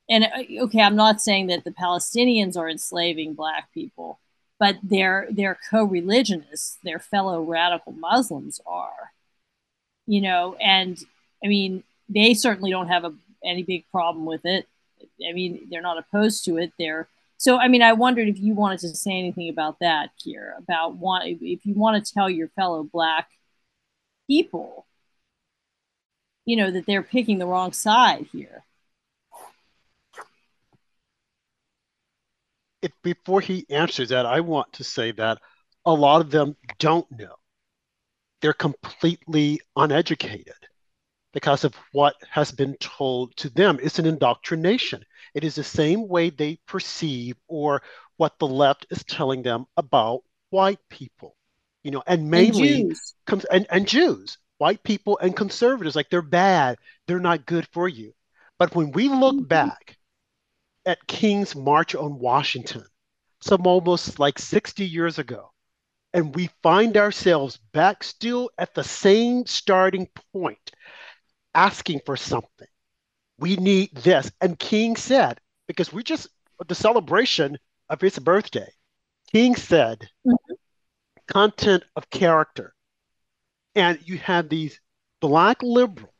and uh, okay, I'm not saying that the Palestinians are enslaving Black people, but their their co-religionists, their fellow radical Muslims are, you know, and I mean they certainly don't have a, any big problem with it. I mean they're not opposed to it. They're so I mean I wondered if you wanted to say anything about that, here about want if you want to tell your fellow black people, you know, that they're picking the wrong side here. if before he answers that, I want to say that a lot of them don't know. They're completely uneducated because of what has been told to them. It's an indoctrination. It is the same way they perceive or what the left is telling them about white people, you know, and mainly and Jews. Com- and, and Jews, white people and conservatives, like they're bad, they're not good for you. But when we look mm-hmm. back at King's March on Washington, some almost like 60 years ago, and we find ourselves back still at the same starting point, asking for something. We need this. And King said, because we just, the celebration of his birthday, King said, mm-hmm. content of character. And you have these black liberals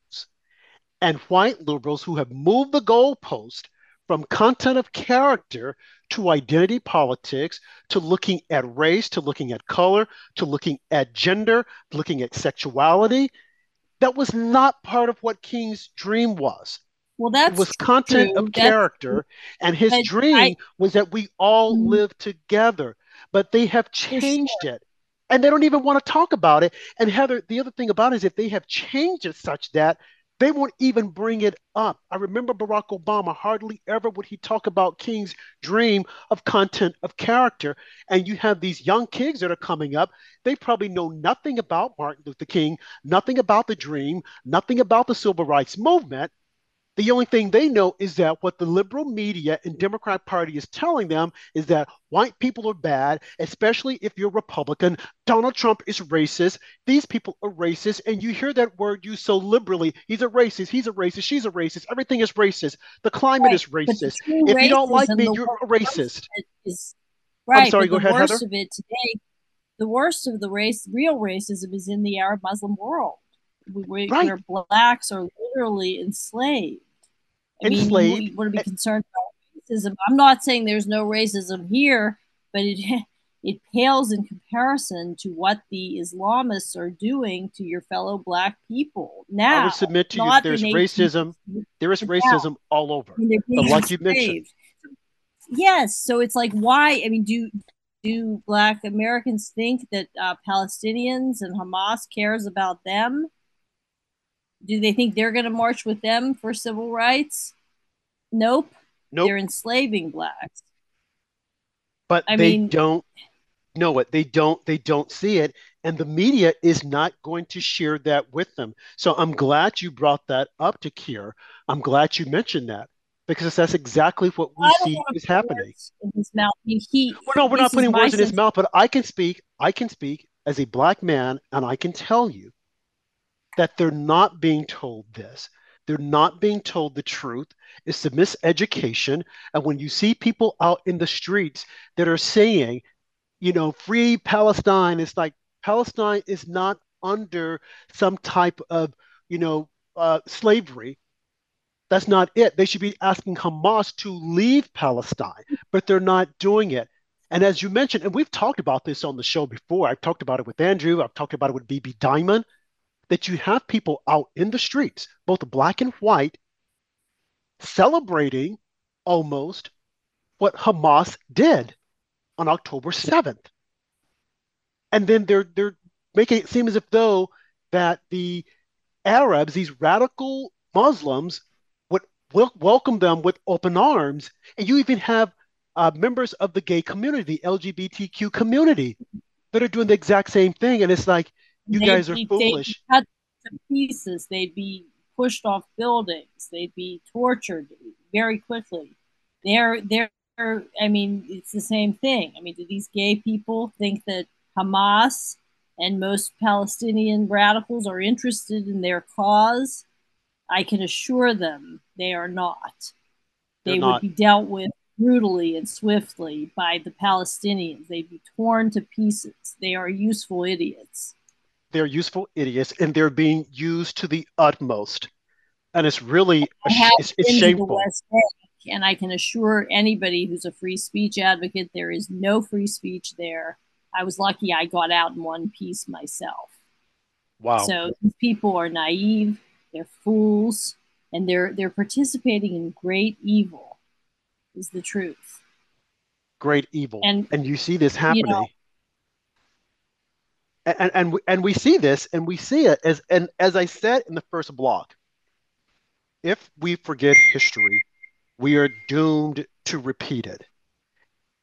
and white liberals who have moved the goalpost from content of character to identity politics to looking at race to looking at color to looking at gender looking at sexuality that was not part of what king's dream was well that was content true. of character and his dream I, was that we all mm-hmm. live together but they have changed it and they don't even want to talk about it. And Heather, the other thing about it is if they have changed it such that they won't even bring it up. I remember Barack Obama hardly ever would he talk about King's dream of content of character. And you have these young kids that are coming up. They probably know nothing about Martin Luther King, nothing about the dream, nothing about the civil rights movement. The only thing they know is that what the liberal media and Democrat Party is telling them is that white people are bad, especially if you're Republican. Donald Trump is racist. These people are racist. And you hear that word used so liberally. He's a racist. He's a racist. She's a racist. Everything is racist. The climate right. is racist. If you don't like me, you're a racist. Is, right. I'm sorry, go the ahead, worst Heather. of it today, the worst of the race, real racism is in the Arab Muslim world. We, Right. Where blacks are literally enslaved. I mean, Enslaved. we want to be concerned about racism. I'm not saying there's no racism here, but it [LAUGHS] it pales in comparison to what the Islamists are doing to your fellow black people now. I would submit to you there's racism. There is Now. racism all over. I mean, they're But being like you mentioned. Yes, so it's like why? I mean, do do Black Americans think that uh, Palestinians and Hamas cares about them? Do they think they're going to march with them for civil rights? Nope. Nope. They're enslaving blacks. but I they mean- don't know it. They don't. They don't see it, and the media is not going to share that with them. So I'm glad you brought that up to Keer. I'm glad you mentioned that because that's exactly what we see is happening. In his mouth. I mean, he. Well, no, we're not putting words in his mouth, but I can speak. I can speak as a black man, and I can tell you that they're not being told this. They're not being told the truth. It's a miseducation. And when you see people out in the streets that are saying, you know, free Palestine, it's like Palestine is not under some type of, you know, uh, slavery. That's not it. They should be asking Hamas to leave Palestine, but they're not doing it. And as you mentioned, and we've talked about this on the show before, I've talked about it with Andrew, I've talked about it with BB Diamond, that you have people out in the streets, both black and white, celebrating almost what Hamas did on October 7th. And then they're they're making it seem as if though that the Arabs, these radical Muslims, would wel- welcome them with open arms. And you even have uh, members of the gay community, the LGBTQ community, that are doing the exact same thing. And it's like, you They'd guys are be- they'd be foolish. cut to pieces. They'd be pushed off buildings. They'd be tortured very quickly. They're they're. I mean, it's the same thing. I mean, do these gay people think that Hamas and most Palestinian radicals are interested in their cause? I can assure them they are not. They They're would not. be dealt with brutally and swiftly by the Palestinians. They'd be torn to pieces. They are useful idiots. They're useful idiots and they're being used to the utmost. And it's really, a I sh- have it's, it's been to the shameful. Bank, and I can assure anybody who's a free speech advocate there is no free speech there. I was lucky I got out in one piece myself. Wow. So these people are naive, they're fools, and they're they're participating in great evil. Is the truth. great evil. And, And you see this happening. know- and, and, we, and we see this and we see it as, and as I said in the first block, if we forget history, we are doomed to repeat it.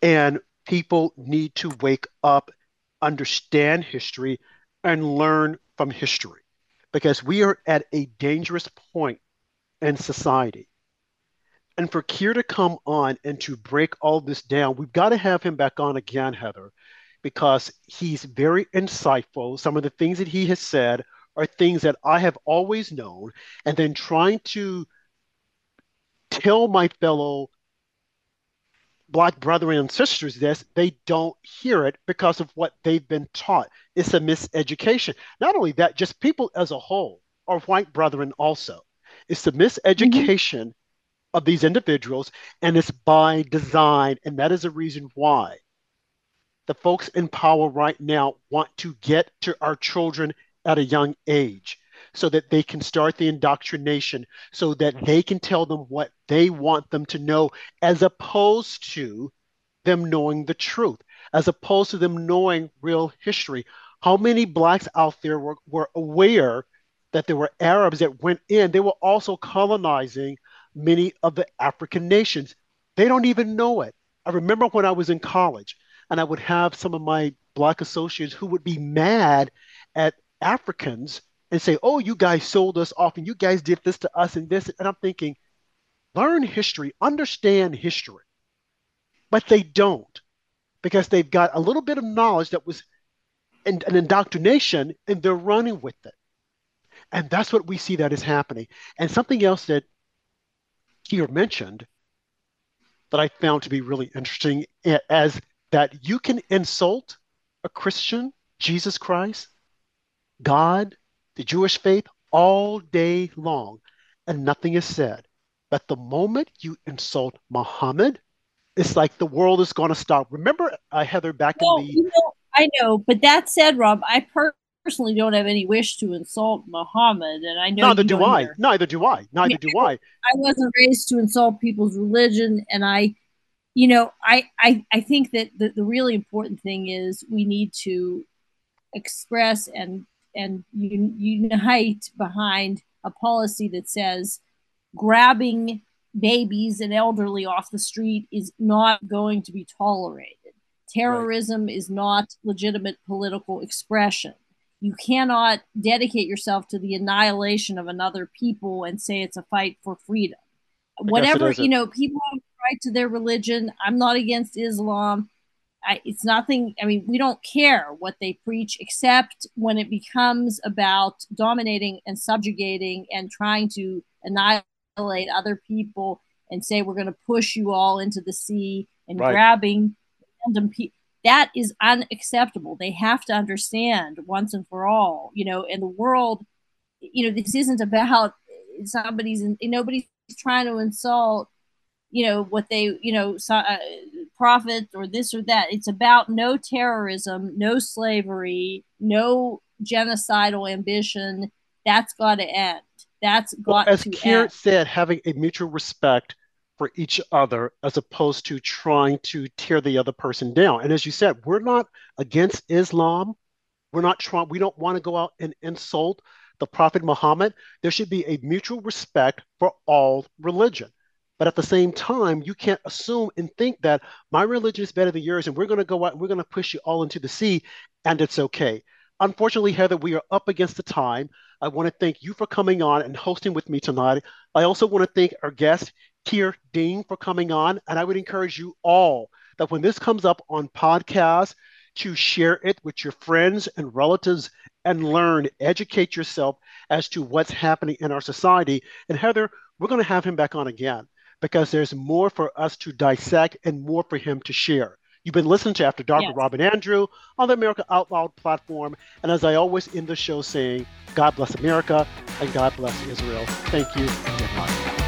And people need to wake up, understand history, and learn from history because we are at a dangerous point in society. And for Keer to come on and to break all this down, we've got to have him back on again, Heather, because he's very insightful. Some of the things that he has said are things that I have always known, and then trying to tell my fellow black brethren and sisters this, they don't hear it because of what they've been taught. It's a miseducation. Not only that, just people as a whole, or white brethren also. It's the miseducation mm-hmm. of these individuals, and it's by design, and that is a reason why the folks in power right now want to get to our children at a young age so that they can start the indoctrination so that mm-hmm. they can tell them what they want them to know as opposed to them knowing the truth as opposed to them knowing real history. How many blacks out there were, were aware that there were Arabs that went in? They were also colonizing many of the African nations. They don't even know it. I remember when I was in college and I would have some of my black associates who would be mad at Africans and say, "Oh, you guys sold us off, and you guys did this to us and this." And I'm thinking, learn history, understand history, but they don't because they've got a little bit of knowledge that was an, an indoctrination, and they're running with it. And that's what we see that is happening. And something else that Keer mentioned that I found to be really interesting as that you can insult a Christian, Jesus Christ, God, the Jewish faith all day long, and nothing is said. But the moment you insult Muhammad, it's like the world is going to stop. Remember, uh, Heather, back well, in the. You know, I know, but that said, Rob, I personally don't have any wish to insult Muhammad, and I know neither do I. Neither do I. Neither do I. I wasn't raised to insult people's religion, and I, you know, I I, I think that the, the really important thing is we need to express and and unite behind a policy that says grabbing babies and elderly off the street is not going to be tolerated. Terrorism right. is not legitimate political expression. You cannot dedicate yourself to the annihilation of another people and say it's a fight for freedom. Whatever, you know, people right to their religion. I'm not against Islam. I, it's nothing. I mean, we don't care what they preach, except when it becomes about dominating and subjugating and trying to annihilate other people and say we're going to push you all into the sea and right. grabbing random people. That is unacceptable. They have to understand once and for all, you know, in the world, you know, this isn't about somebody's, nobody's trying to insult you know what they you know uh, profit or this or that. It's about no terrorism no slavery no genocidal ambition. That's got to end. That's got well, as to end. said having a mutual respect for each other as opposed to trying to tear the other person down. And as you said we're not against islam. We're not trying we don't want to go out and insult the prophet muhammad. There should be a mutual respect for all religion but at the same time, you can't assume and think that my religion is better than yours and we're going to go out and we're going to push you all into the sea and it's okay. Unfortunately, Heather, we are up against the time. I want to thank you for coming on and hosting with me tonight. I also want to thank our guest, Keer Deng, for coming on. And I would encourage you all that when this comes up on podcast, to share it with your friends and relatives and learn, educate yourself as to what's happening in our society. And Heather, we're going to have him back on again because there's more for us to dissect and more for him to share. You've been listening to After Dark yes. with Rob and Andrew on the America Out Loud platform. And as I always end the show saying, God bless America and God bless Israel. Thank you and.